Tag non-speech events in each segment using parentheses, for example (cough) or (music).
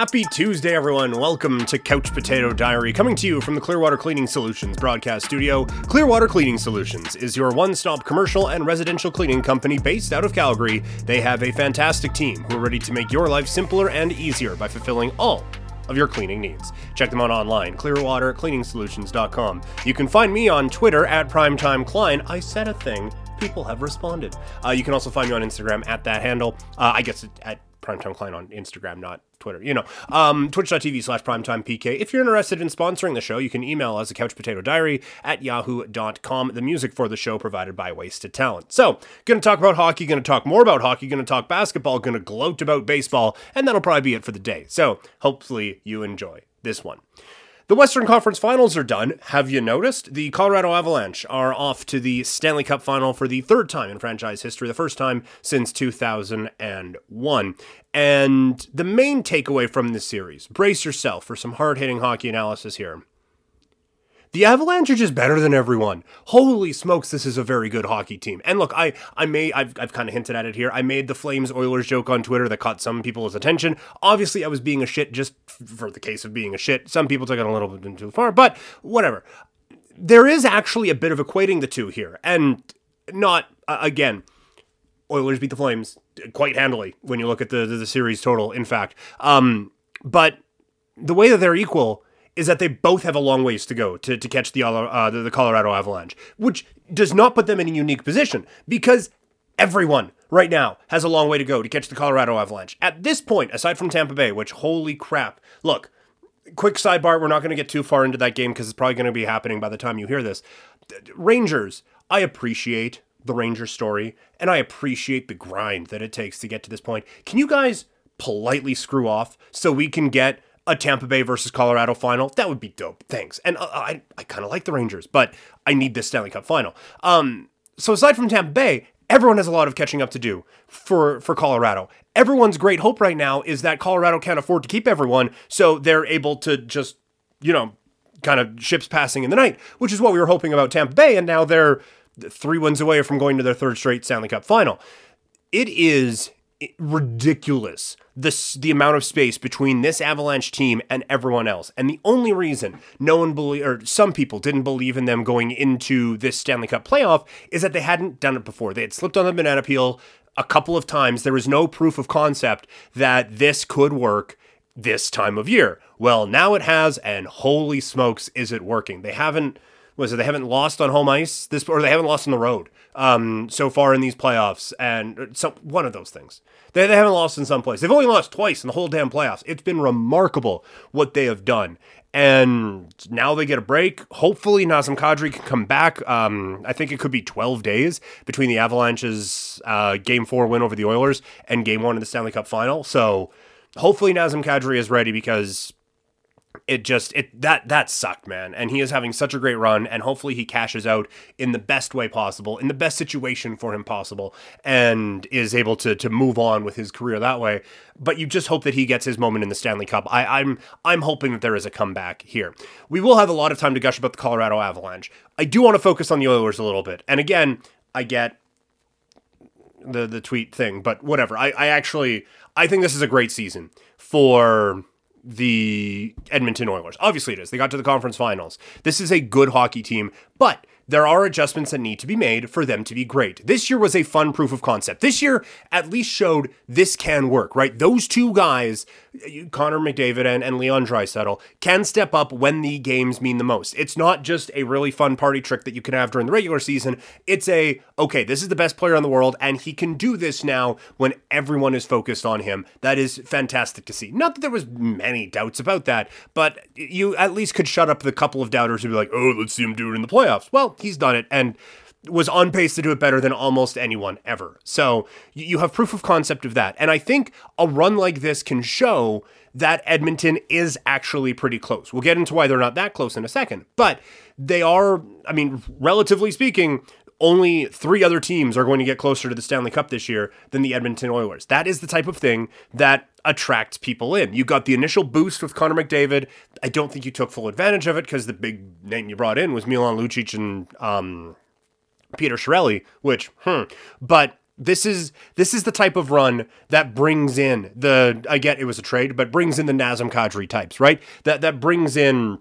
Happy Tuesday, everyone. Welcome to Couch Potato Diary, coming to you from the Clearwater Cleaning Solutions broadcast studio. Clearwater Cleaning Solutions is your one stop commercial and residential cleaning company based out of Calgary. They have a fantastic team who are ready to make your life simpler and easier by fulfilling all of your cleaning needs. Check them out online, clearwatercleaningsolutions.com. You can find me on Twitter at PrimetimeKlein. I said a thing, people have responded. Uh, you can also find me on Instagram at that handle. Uh, I guess at Primetime Klein on Instagram, not Twitter. You know, um, twitch.tv slash primetimepk. If you're interested in sponsoring the show, you can email us at couchpotatodiary at yahoo.com. The music for the show provided by Wasted Talent. So, to talk about hockey, to talk more about hockey, to talk basketball, to gloat about baseball, and that'll probably be it for the day. So, hopefully you enjoy this one. The Western Conference Finals are done. Have you noticed? The Colorado Avalanche are off to the Stanley Cup Final for the third time in franchise history, the first time since 2001. And the main takeaway from this series, brace yourself for some hard hitting hockey analysis here. The Avalanche are just better than everyone. Holy smokes, this is a very good hockey team. And look, I I may I've I've kind of hinted at it here. I made the Flames Oilers joke on Twitter that caught some people's attention. Obviously, I was being a shit just for the case of being a shit. Some people took it a little bit too far, but whatever. There is actually a bit of equating the two here, and not uh, again. Oilers beat the Flames quite handily when you look at the the, the series total. In fact, um, but the way that they're equal is that they both have a long ways to go to, to catch the, uh, the, the Colorado Avalanche, which does not put them in a unique position because everyone right now has a long way to go to catch the Colorado Avalanche. At this point, aside from Tampa Bay, which holy crap, look, quick sidebar, we're not going to get too far into that game because it's probably going to be happening by the time you hear this. Rangers, I appreciate the Ranger story and I appreciate the grind that it takes to get to this point. Can you guys politely screw off so we can get a Tampa Bay versus Colorado final. That would be dope. Thanks. And uh, I, I kind of like the Rangers, but I need this Stanley Cup final. Um, so aside from Tampa Bay, everyone has a lot of catching up to do for for Colorado. Everyone's great hope right now is that Colorado can't afford to keep everyone, so they're able to just, you know, kind of ships passing in the night, which is what we were hoping about Tampa Bay, and now they're three wins away from going to their third straight Stanley Cup final. It is ridiculous the the amount of space between this Avalanche team and everyone else. And the only reason no one believe or some people didn't believe in them going into this Stanley Cup playoff is that they hadn't done it before. They had slipped on the banana peel a couple of times. There was no proof of concept that this could work this time of year. Well, now it has and holy smokes is it working. They haven't was it they haven't lost on home ice this or they haven't lost on the road um, so far in these playoffs and so one of those things. They, they haven't lost in some place. They've only lost twice in the whole damn playoffs. It's been remarkable what they have done. And now they get a break. Hopefully Nazem Kadri can come back. Um, I think it could be 12 days between the Avalanche's uh, game four win over the Oilers and game one in the Stanley Cup final. So hopefully Nazem Kadri is ready because it just it that that sucked man. And he is having such a great run and hopefully he cashes out in the best way possible in the best situation for him possible and is able to to move on with his career that way. But you just hope that he gets his moment in the Stanley Cup. I, I'm I'm hoping that there is a comeback here. We will have a lot of time to gush about the Colorado Avalanche. I do want to focus on the Oilers a little bit. And again I get the the tweet thing but whatever. I, I actually I think this is a great season for the Edmonton Oilers. Obviously, it is. They got to the conference finals. This is a good hockey team, but there are adjustments that need to be made for them to be great. This year was a fun proof of concept. This year at least showed this can work, right? Those two guys, Connor McDavid and, and Leon Draisaitl, can step up when the games mean the most. It's not just a really fun party trick that you can have during the regular season. It's a, okay, this is the best player in the world, and he can do this now when everyone is focused on him. That is fantastic to see. Not that there was many doubts about that, but you at least could shut up the couple of doubters who'd be like, oh, let's see him do it in the playoffs. Well, he's done it and was on pace to do it better than almost anyone ever. So you have proof of concept of that. And I think a run like this can show that Edmonton is actually pretty close. We'll get into why they're not that close in a second, but they are, I mean, relatively speaking, only three other teams are going to get closer to the Stanley Cup this year than the Edmonton Oilers. That is the type of thing that attracts people in. You got the initial boost with Connor McDavid. I don't think you took full advantage of it because the big name you brought in was Milan Lucic and um, Peter Chiarelli, which, hmm. But this is this is the type of run that brings in the I get it was a trade, but brings in the Nazem Kadri types, right? That that brings in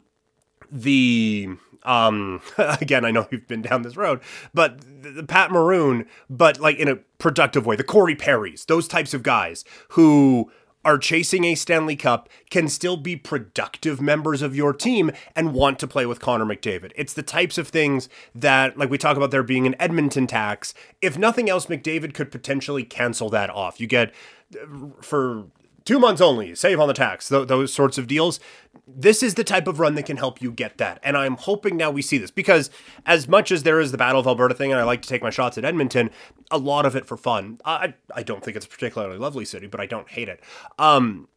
the um (laughs) again I know you've been down this road, but the Pat Maroon, but like in a productive way, the Corey Perrys, those types of guys who are chasing a Stanley Cup can still be productive members of your team and want to play with Connor McDavid. It's the types of things that, like we talk about there being an Edmonton tax. If nothing else, McDavid could potentially cancel that off. You get uh, for two months only, save on the tax, th- those sorts of deals. This is the type of run that can help you get that. And I'm hoping now we see this because, as much as there is the Battle of Alberta thing, and I like to take my shots at Edmonton, a lot of it for fun. I, I don't think it's a particularly lovely city, but I don't hate it. Um,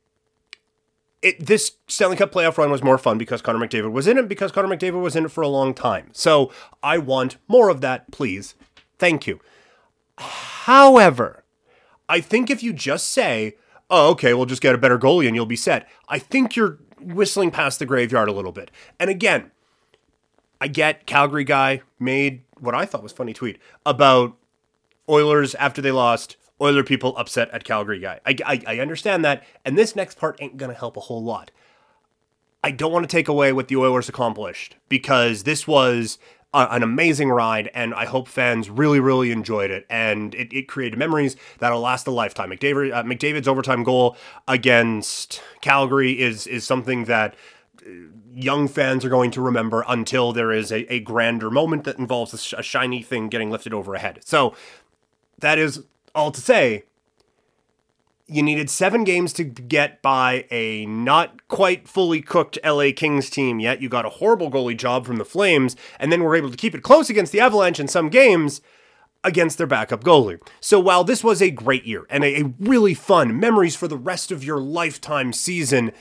it, this Stanley Cup playoff run was more fun because Connor McDavid was in it, because Connor McDavid was in it for a long time. So I want more of that, please. Thank you. However, I think if you just say, oh, okay, we'll just get a better goalie and you'll be set. I think you're whistling past the graveyard a little bit. And again, I get Calgary guy made what I thought was funny tweet about Oilers after they lost. Oiler people upset at Calgary guy. I, I, I understand that, and this next part ain't gonna help a whole lot. I don't want to take away what the Oilers accomplished because this was an amazing ride, and I hope fans really, really enjoyed it. And it, it created memories that'll last a lifetime. McDavid, uh, McDavid's overtime goal against Calgary is is something that uh, young fans are going to remember until there is a, a grander moment that involves a, sh- a shiny thing getting lifted over a head. So that is all to say you needed seven games to get by a not quite fully cooked LA Kings team yet. You got a horrible goalie job from the Flames, and then were able to keep it close against the Avalanche in some games against their backup goalie. So while this was a great year and a, really fun memories for the rest of your lifetime season,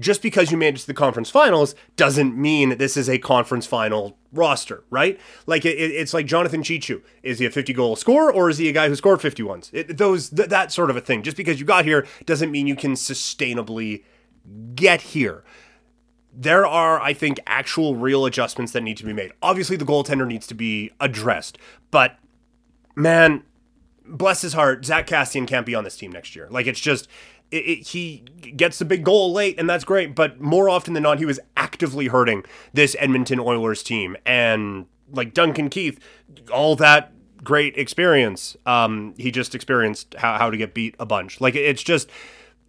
just because you made it to the conference finals doesn't mean this is a conference final roster, right? Like it, it's like Jonathan Cheechoo. Is he a 50 goal scorer or is he a guy who scored 50 ones? It, those th- that sort of a thing. Just because you got here doesn't mean you can sustainably get here. There are, I think, actual real adjustments that need to be made. Obviously, the goaltender needs to be addressed, but man, bless his heart, Zack Kassian can't be on this team next year. Like it's just it, it, he gets the big goal late, and that's great. But more often than not, he was actively hurting this Edmonton Oilers team. And like Duncan Keith, all that great experience, um, he just experienced how, how to get beat a bunch. Like it's just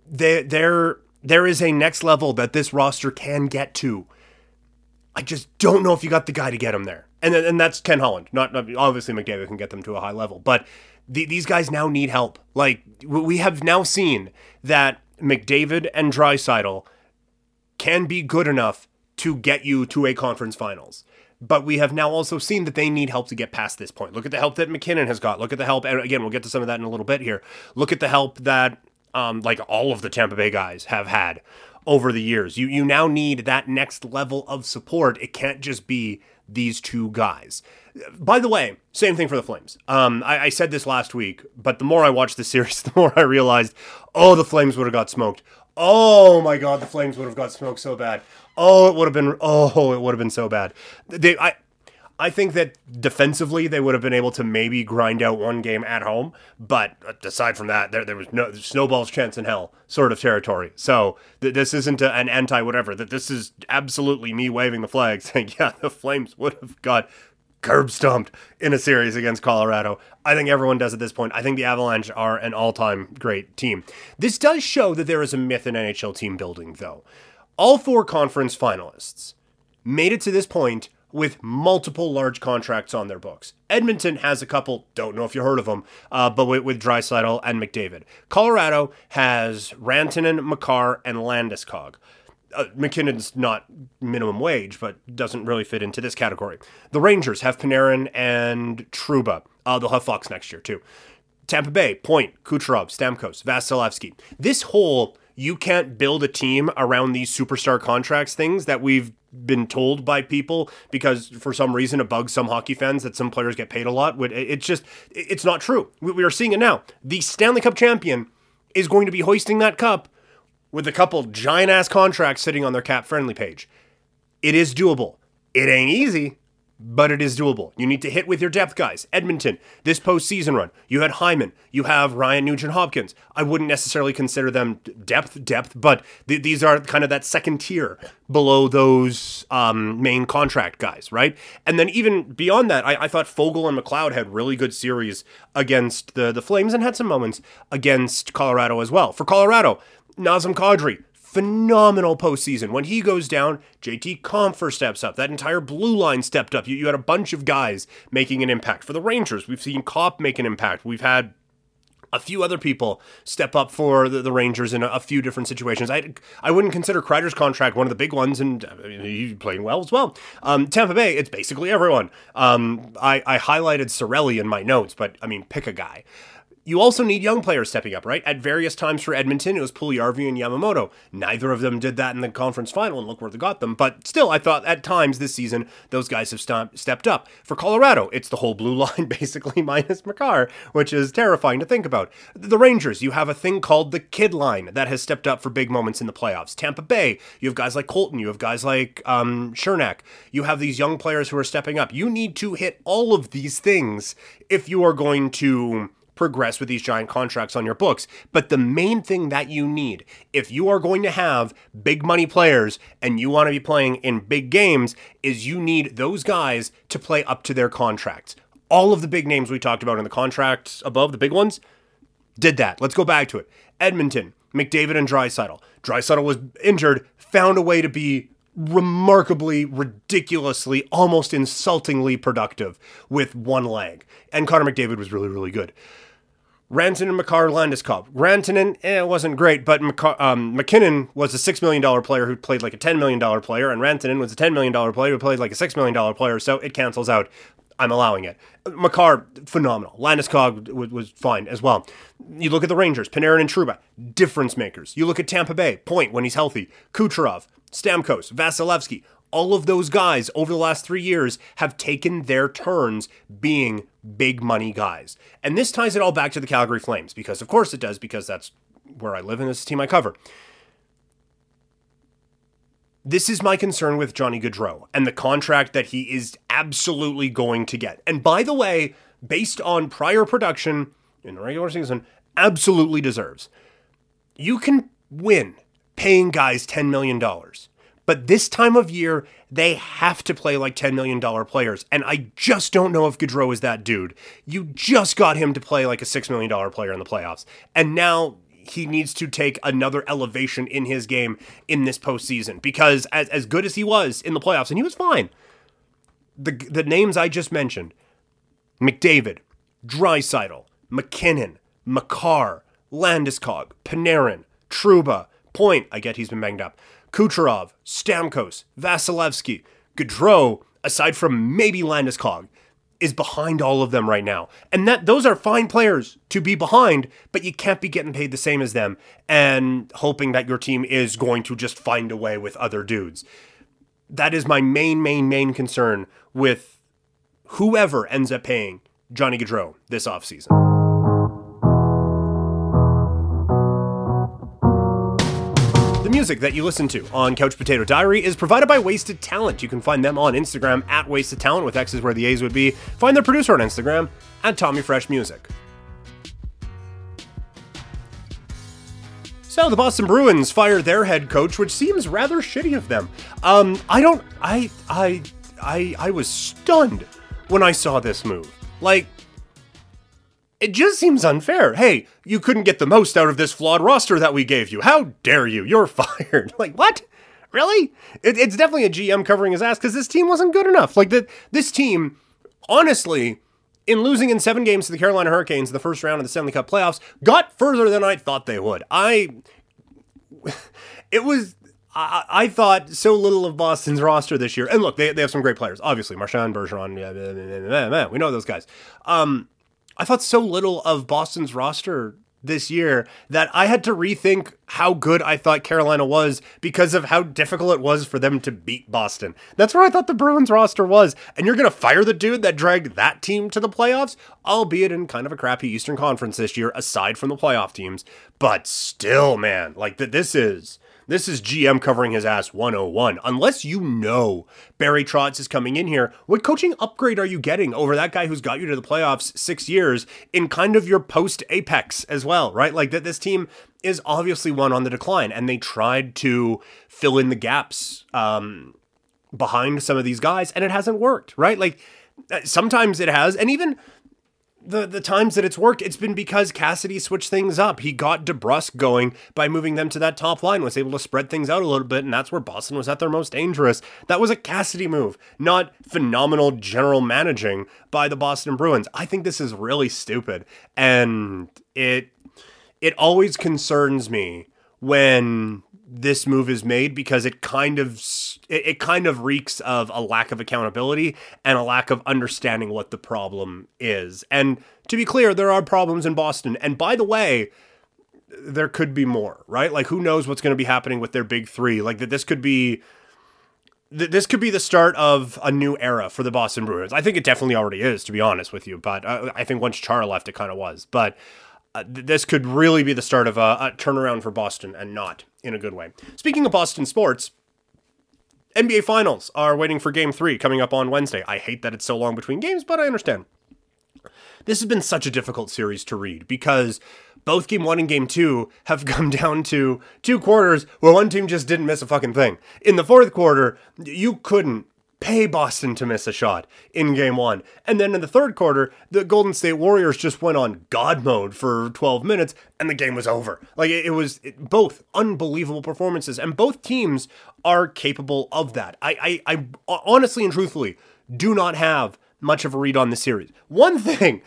there there there is a next level that this roster can get to. I just don't know if you got the guy to get him there. And and that's Ken Holland. Not, obviously McDavid can get them to a high level, but the, these guys now need help. Like we have now seen that McDavid and Draisaitl can be good enough to get you to a conference finals. But we have now also seen that they need help to get past this point. Look at the help that MacKinnon has got. Look at the help, and again, we'll get to some of that in a little bit here. Look at the help that, um, like all of the Tampa Bay guys have had over the years. You you now need that next level of support. It can't just be these two guys. By the way, same thing for the Flames. Um, I, I, said this last week, but the more I watched the series, (laughs) the more I realized, oh, the Flames would have got smoked. Oh my God, the Flames would have got smoked so bad. Oh, it would have been. Oh, it would have been so bad. They, I, I think that defensively they would have been able to maybe grind out one game at home, but aside from that, there, there was no snowball's chance in hell sort of territory. So th- this isn't a, an anti whatever. That this is absolutely me waving the flag (laughs) saying, yeah, the Flames would have got curb stomped in a series against Colorado. I think everyone does at this point. I think the Avalanche are an all time great team. This does show that there is a myth in NHL team building, though. All four conference finalists made it to this point with multiple large contracts on their books. Edmonton has a couple, don't know if you heard of them, uh, but with, with Draisaitl and McDavid. Colorado has Rantanen, Makar, and Landeskog. Uh, MacKinnon's not minimum wage, but doesn't really fit into this category. The Rangers have Panarin and Trouba. Uh, they'll have Fox next year, too. Tampa Bay, Point, Kucherov, Stamkos, Vasilevskiy. This whole you can't build a team around these superstar contracts things that we've been told by people because for some reason it bugs some hockey fans that some players get paid a lot. It's just, it's not true. We are seeing it now. The Stanley Cup champion is going to be hoisting that cup with a couple giant ass contracts sitting on their cap friendly page. It is doable. It ain't easy, but it is doable. You need to hit with your depth guys. Edmonton, this postseason run, you had Hyman, you have Ryan Nugent Hopkins. I wouldn't necessarily consider them depth, depth, but th- these are kind of that second tier below those um, main contract guys, right? And then even beyond that, I, I thought Fogel and McLeod had really good series against the, the Flames and had some moments against Colorado as well. For Colorado, Nazem Kadri, phenomenal postseason. When he goes down, JT Compher steps up. That entire blue line stepped up. You, you had a bunch of guys making an impact. For the Rangers, we've seen Copp make an impact. We've had a few other people step up for the, the Rangers in a, a, few different situations. I I wouldn't consider Kreider's contract one of the big ones, and mean, he's playing well as well. Um, Tampa Bay, it's basically everyone. Um, I, I highlighted Cirelli in my notes, but I mean, pick a guy you also need young players stepping up, right? At various times for Edmonton, it was Puljujarvi and Yamamoto. Neither of them did that in the conference final, and look where they got them. But still, I thought at times this season, those guys have st- stepped up. For Colorado, it's the whole blue (laughs) line, basically, (laughs) minus Makar, which is terrifying to think about. The Rangers, you have a thing called the kid line that has stepped up for big moments in the playoffs. Tampa Bay, you have guys like Colton, you have guys like um, Cernak. You have these young players who are stepping up. You need to hit all of these things if you are going to progress with these giant contracts on your books. But the main thing that you need, if you are going to have big money players and you want to be playing in big games, is you need those guys to play up to their contracts. All of the big names we talked about in the contracts above, the big ones, did that. Let's go back to it. Edmonton, McDavid and Draisaitl. Draisaitl was injured, found a way to be remarkably, ridiculously, almost insultingly productive with one leg. And Connor McDavid was really, really good. Rantanen and Makar Landeskog. Rantanen, eh, it wasn't great, but McCar- um, MacKinnon was a $6 million player who played like a $10 million player, and Rantanen was a $10 million player who played like a $6 million player, so it cancels out. I'm allowing it. Makar, phenomenal. Landeskog was, was fine as well. You look at the Rangers, Panarin and Trouba, difference makers. You look at Tampa Bay, Point when he's healthy, Kucherov, Stamkos, Vasilevskiy, all of those guys over the last three years have taken their turns being big money guys. And this ties it all back to the Calgary Flames, because of course it does, because that's where I live and this is the team I cover. This is my concern with Johnny Gaudreau and the contract that he is absolutely going to get. And by the way, based on prior production in the regular season, absolutely deserves. You can win paying guys $10 million. But this time of year, they have to play like $10 million players. And I just don't know if Gaudreau is that dude. You just got him to play like a $6 million player in the playoffs. And now he needs to take another elevation in his game in this postseason. Because as, as good as he was in the playoffs, and he was fine, the, the names I just mentioned McDavid, Draisaitl, MacKinnon, Makar, Landeskog, Panarin, Trouba, Point, I get he's been banged up. Kucherov, Stamkos, Vasilevskiy, Gaudreau, aside from maybe Landeskog, is behind all of them right now. And that those are fine players to be behind, but you can't be getting paid the same as them and hoping that your team is going to just find a way with other dudes. That is my main, main, main concern with whoever ends up paying Johnny Gaudreau this offseason. Music that you listen to on Couch Potato Diary is provided by Wasted Talent. You can find them on Instagram at Wasted Talent with X's where the A's would be. Find their producer on Instagram at Tommy Fresh Music. So the Boston Bruins fired their head coach, which seems rather shitty of them. Um, I don't, I, I, I, I was stunned when I saw this move. Like, it just seems unfair. Hey, you couldn't get the most out of this flawed roster that we gave you. How dare you? You're (laughs) fired. (laughs) like, what? Really? It, it's definitely a GM covering his ass because this team wasn't good enough. Like, the, this team, honestly, in losing in seven games to the Carolina Hurricanes in the first round of the Stanley Cup playoffs, got further than I thought they would. I. (laughs) It was. I, I, thought so little of Boston's roster this year. And look, they, they have some great players. Obviously, Marchand, Bergeron, yeah, we know those guys. Um, I thought so little of Boston's roster this year that I had to rethink how good I thought Carolina was because of how difficult it was for them to beat Boston. That's where I thought the Bruins roster was. And you're going to fire the dude that dragged that team to the playoffs, albeit in kind of a crappy Eastern Conference this year, aside from the playoff teams. But still, man, like that, this is This is GM covering his ass 101. Unless you know Barry Trotz is coming in here, what coaching upgrade are you getting over that guy who's got you to the playoffs six years in kind of your post apex as well, right? Like that this team is obviously one on the decline, and they tried to fill in the gaps um, behind some of these guys, and it hasn't worked, right? Like uh, sometimes it has, and even the the times that it's worked, it's been because Cassidy switched things up. He got DeBrusk going by moving them to that top line, was able to spread things out a little bit, and that's where Boston was at their most dangerous. That was a Cassidy move, not phenomenal general managing by the Boston Bruins. I think this is really stupid, and it it always concerns me when this move is made because it kind of it, it, kind of reeks of a lack of accountability and a lack of understanding what the problem is. And to be clear, there are problems in Boston. And by the way, there could be more, right? Like who knows what's going to be happening with their big 3? Like that this could be this could be the start of a new era for the Boston Bruins. I think it definitely already is, to be honest with you. But uh, I think once Chara left, it kind of was. But uh, this could really be the start of a, a turnaround for Boston and not in a good way. Speaking of Boston sports, NBA Finals are waiting for game three coming up on Wednesday. I hate that it's so long between games, but I understand. This has been such a difficult series to read because both game one and game two have (laughs) come down to two quarters where one team just didn't miss a fucking thing. In the fourth quarter, you couldn't pay Boston to miss a shot in game one. And then in the third quarter, the Golden State Warriors just went on God mode for 12 minutes and the game was over. Like it, was it, both unbelievable performances, and both teams are capable of that. I, I, I honestly and truthfully do not have much of a read on the series. One thing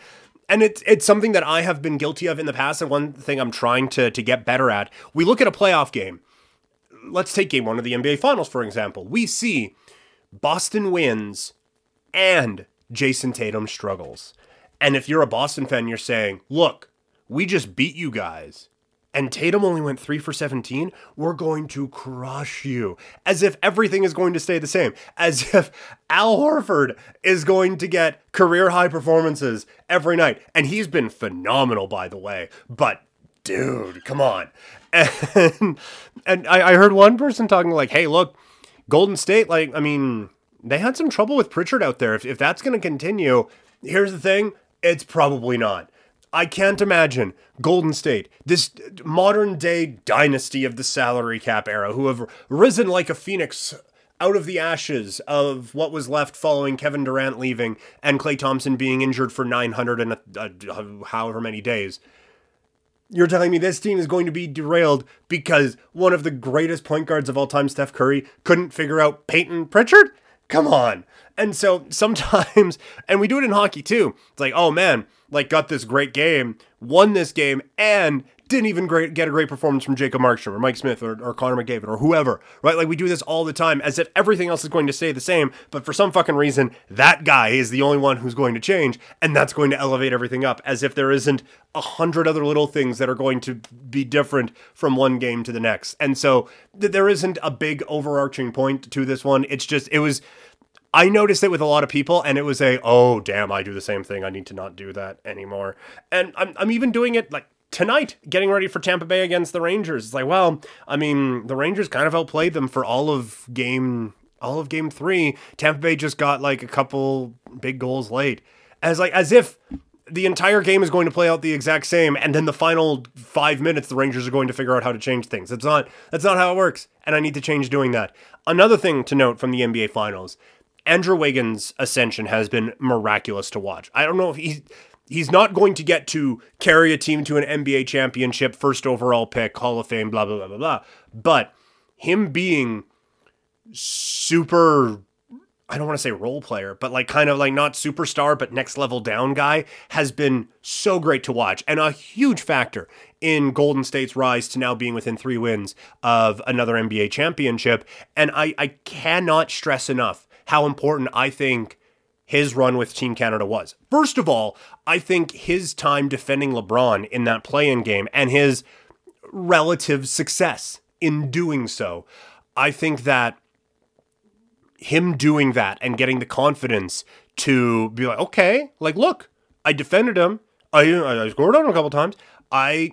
and it's it's something that I have been guilty of in the past, and one thing I'm trying to to get better at. We look at a playoff game. Let's take game one of the NBA Finals, for example. We see Boston wins and Jayson Tatum struggles. And if you're a Boston fan, you're saying, look, we just beat you guys. And Tatum only went three for 17. We're going to crush you. As if everything is going to stay the same. As (laughs) if Al Horford is going to get career high performances every night. And he's been phenomenal, by the way. But dude, come on. (laughs) And, and I, I heard one person talking like, hey, look, Golden State, like, I mean, they had some trouble with Pritchard out there. If, if that's going to continue, here's the thing it's probably not. I can't imagine Golden State, this modern day dynasty of the salary cap era, who have risen like a phoenix out of the ashes of what was left following Kevin Durant leaving and Klay Thompson being injured for 900 and a, a, however many days. You're telling me this team is going to be derailed because one of the greatest point guards of all time, Steph Curry, couldn't figure out Payton Pritchard? Come on. And so (laughs) sometimes, and we do it in hockey too. It's like, oh man, like got this great game, won this game, and didn't even great, get a great performance from Jacob Markstrom or Mike Smith or, or Connor McDavid or whoever, right? Like we do this all the time as if everything else is going to stay the same, but for some fucking reason, that guy is the only one who's going to change, and that's going to elevate everything up, as if there isn't a hundred other little things that are going to be different from one game to the next. And so th- there isn't a big overarching point to this one. It's just, it was. I noticed it with a lot of people, and it was a, oh, damn, I do the same thing. I need to not do that anymore. And I'm, I'm even doing it like tonight, getting ready for Tampa Bay against the Rangers. It's like, well, I mean, the Rangers kind of outplayed them for all of game all of game three. Tampa Bay just got like a couple big goals late. As like as if the entire game is going to play out the exact same, and then the final five minutes, the Rangers are going to figure out how to change things. That's not that's not how it works, and I need to change doing that. Another thing to note from the NBA Finals: Andrew Wiggins' ascension has been miraculous to watch. I don't know if he he's not going to get to carry a team to an NBA championship, first overall pick, Hall of Fame, blah, blah, blah, blah, blah. But him being super, I don't want to say role player, but like kind of like not superstar, but next level down guy has been so great to watch and a huge factor in Golden State's rise to now being within three wins of another NBA championship. And I, I cannot stress enough how important I think his run with Team Canada was. First of all, I think his time defending LeBron in that play in game and his relative success in doing so, I think that him doing that and getting the confidence to be like, okay, like, look, I defended him. I, I scored on him a couple times. I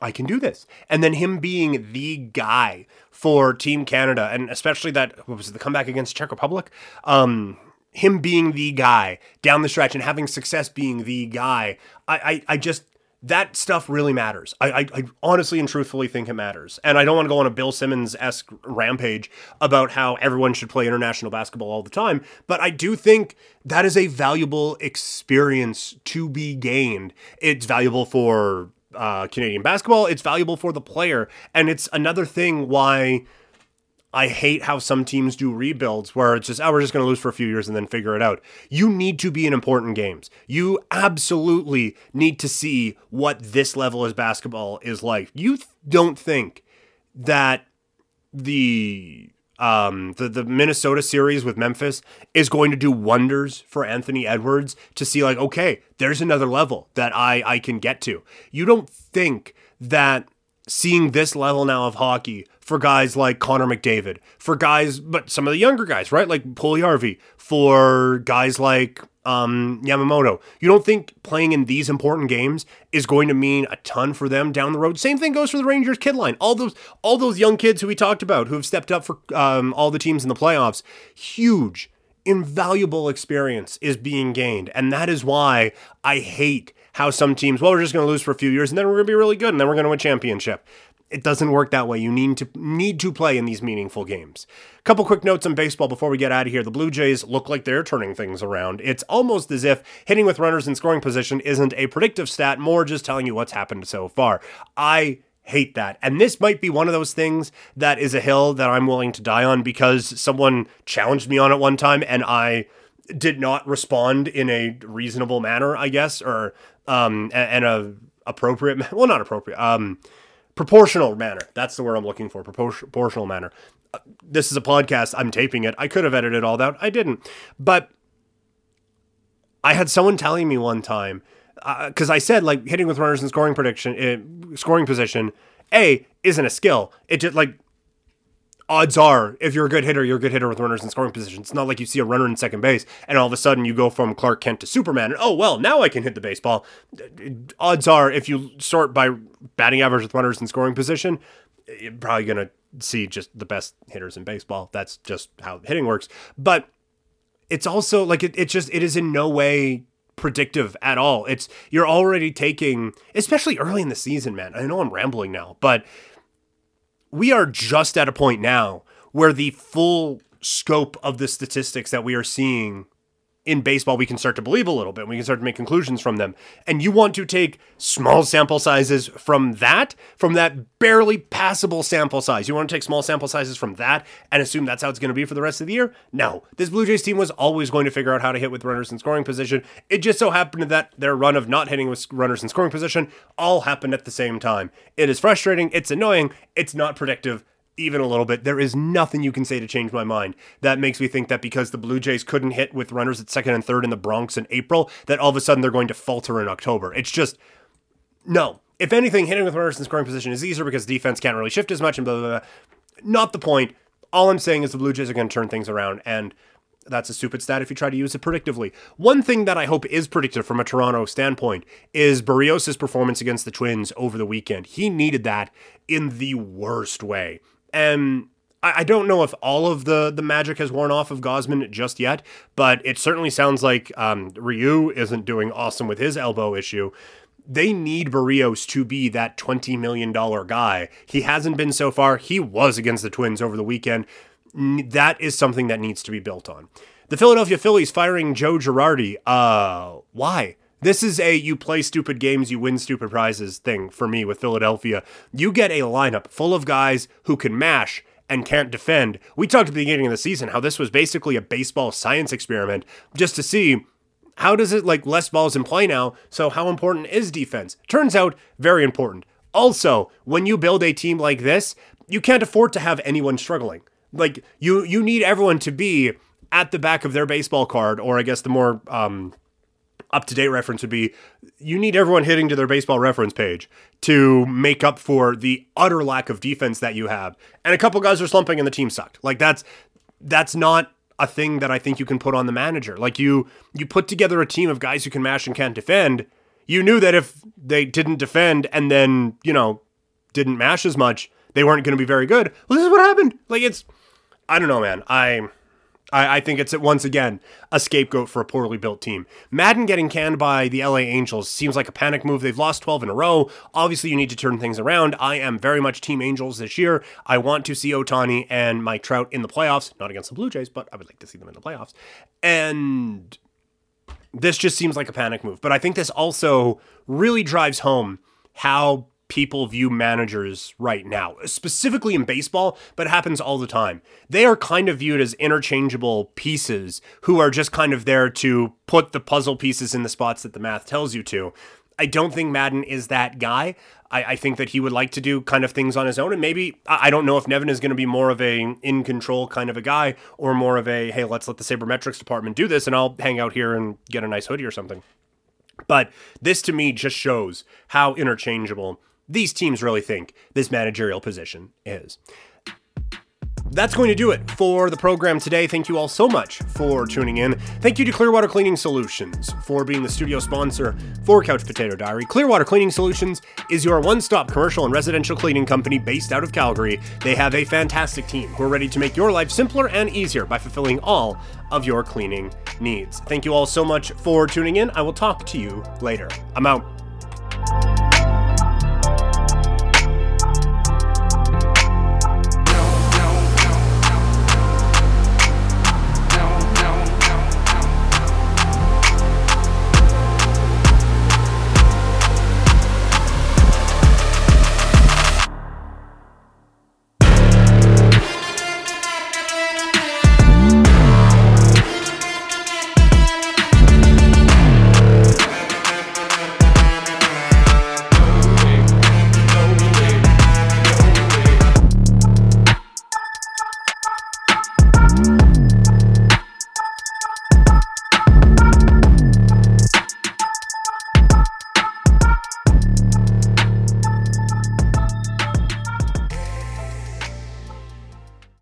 I can do this. And then him being the guy for Team Canada, and especially that, what was it, the comeback against Czech Republic? Um, him being the guy down the stretch and having success being the guy, I, I, I just, that stuff really matters. I, I, I, honestly and truthfully think it matters. And I don't want to go on a Bill Simmons esque rampage about how everyone should play international basketball all the time, but I do think that is a valuable experience to be gained. It's valuable for uh, Canadian basketball. It's valuable for the player, and it's another thing why I hate how some teams do rebuilds where it's just, oh, we're just going to lose for a few years and then figure it out. You need to be in important games. You absolutely need to see what this level of basketball is like. You th- don't think that the um, the the Minnesota series with Memphis is going to do wonders for Anthony Edwards to see like okay, there's another level that I I can get to. You don't think that seeing this level now of hockey for guys like Connor McDavid, for guys, but some of the younger guys, right? Like Puljujarvi, for guys like um, Yamamoto. You don't think playing in these important games is going to mean a ton for them down the road? Same thing goes for the Rangers kid line. All those all those young kids who we talked about who have stepped up for um, all the teams in the playoffs. Huge, invaluable experience is being gained, and that is why I hate how some teams. Well, we're just going to lose for a few years, and then we're going to be really good, and then we're going to win championship it doesn't work that way. You need to need to play in these meaningful games. A couple quick notes on baseball before we get out of here. The Blue Jays look like they're turning things around. It's almost as if hitting with runners in scoring position isn't a predictive stat, more just telling you what's happened so far. I hate that. And this might be one of those things that is a hill that I'm willing to die on because someone challenged me on it one time and I did not respond in a reasonable manner, I guess, or um and a appropriate well not appropriate um proportional manner. That's the word I'm looking for. proportional manner. Uh, this is a podcast. I'm taping it. I could have edited all that. I didn't. But I had someone telling me one time because uh, I said like hitting with runners in scoring prediction, uh, scoring position, a isn't a skill. It just like odds are, if you're a good hitter, you're a good hitter with runners in scoring position. It's not like you see a runner in second base and all of a sudden you go from Clark Kent to Superman and oh well, now I can hit the baseball. Odds are, if you sort by batting average with runners in scoring position, you're probably gonna see just the best hitters in baseball. That's just how hitting works. But it's also like it, it just it is in no way predictive at all. It's you're already taking, especially early in the season, man. I know I'm rambling now, but we are just at a point now where the full scope of the statistics that we are seeing in baseball we can start to believe a little bit. We can start to make conclusions from them. And you want to take small sample sizes from that, from that barely passable sample size. You want to take small sample sizes from that and assume that's how it's going to be for the rest of the year? No. This Blue Jays team was always going to figure out how to hit with runners in scoring position. It just so happened that their run of not hitting with runners in scoring position all happened at the same time. It is frustrating, it's annoying, it's not predictive even a little bit. There is nothing you can say to change my mind that makes me think that because the Blue Jays couldn't hit with runners at second and third in the Bronx in April, that all of a sudden they're going to falter in October. It's just no. If anything, hitting with runners in scoring position is easier because defense can't really shift as much and blah blah blah. Not the point. All I'm saying is the Blue Jays are going to turn things around and that's a stupid stat if you try to use it predictively. One thing that I hope is predictive from a Toronto standpoint is Berrios' performance against the Twins over the weekend. He needed that in the worst way. And I don't know if all of the the magic has worn off of Gausman just yet, but it certainly sounds like um, Ryu isn't doing awesome with his elbow issue. They need Berrios to be that $20 million guy. He hasn't been so far. He was against the Twins over the weekend. That is something that needs to be built on. The Philadelphia Phillies firing Joe Girardi. Uh, why? This is a you play stupid games, you win stupid prizes thing for me with Philadelphia. You get a lineup full of guys who can mash and can't defend. We talked at the beginning of the season how this was basically a baseball science experiment just to see how does it like less balls in play now, so how important is defense? Turns out very important. Also, when you build a team like this, you can't afford to have anyone struggling. Like you you need everyone to be at the back of their baseball card or I guess the more um up to date reference would be you need everyone hitting to their baseball reference page to make up for the utter lack of defense that you have. And a couple guys are slumping and the team sucked. Like that's that's not a thing that I think you can put on the manager. Like you you put together a team of guys who can mash and can't defend. You knew that if they didn't defend and then, you know, didn't mash as much, they weren't going to be very good. Well, this is what happened. Like it's, I don't know, man. I, I, I think it's once again a scapegoat for a poorly built team. Maddon getting canned by the LA Angels seems like a panic move. They've lost 12 in a row. Obviously, you need to turn things around. I am very much Team Angels this year. I want to see Ohtani and Mike Trout in the playoffs, not against the Blue Jays, but I would like to see them in the playoffs. And this just seems like a panic move. But I think this also really drives home how people view managers right now, specifically in baseball, but it happens all the time. They are kind of viewed as interchangeable pieces who are just kind of there to put the puzzle pieces in the spots that the math tells you to. I don't think Maddon is that guy. I, I, think that he would like to do kind of things on his own, and maybe I don't know if Nevin is going to be more of a in control kind of a guy, or more of a hey, let's let the sabermetrics department do this, and I'll hang out here and get a nice hoodie or something. But this to me just shows how interchangeable these teams really think this managerial position is. That's going to do it for the program today. Thank you all so much for tuning in. Thank you to Clearwater Cleaning Solutions for being the studio sponsor for Couch Potato Diary. Clearwater Cleaning Solutions is your one stop commercial and residential cleaning company based out of Calgary. They have a fantastic team who are ready to make your life simpler and easier by fulfilling all of your cleaning needs. Thank you all so much for tuning in. I will talk to you later. I'm out.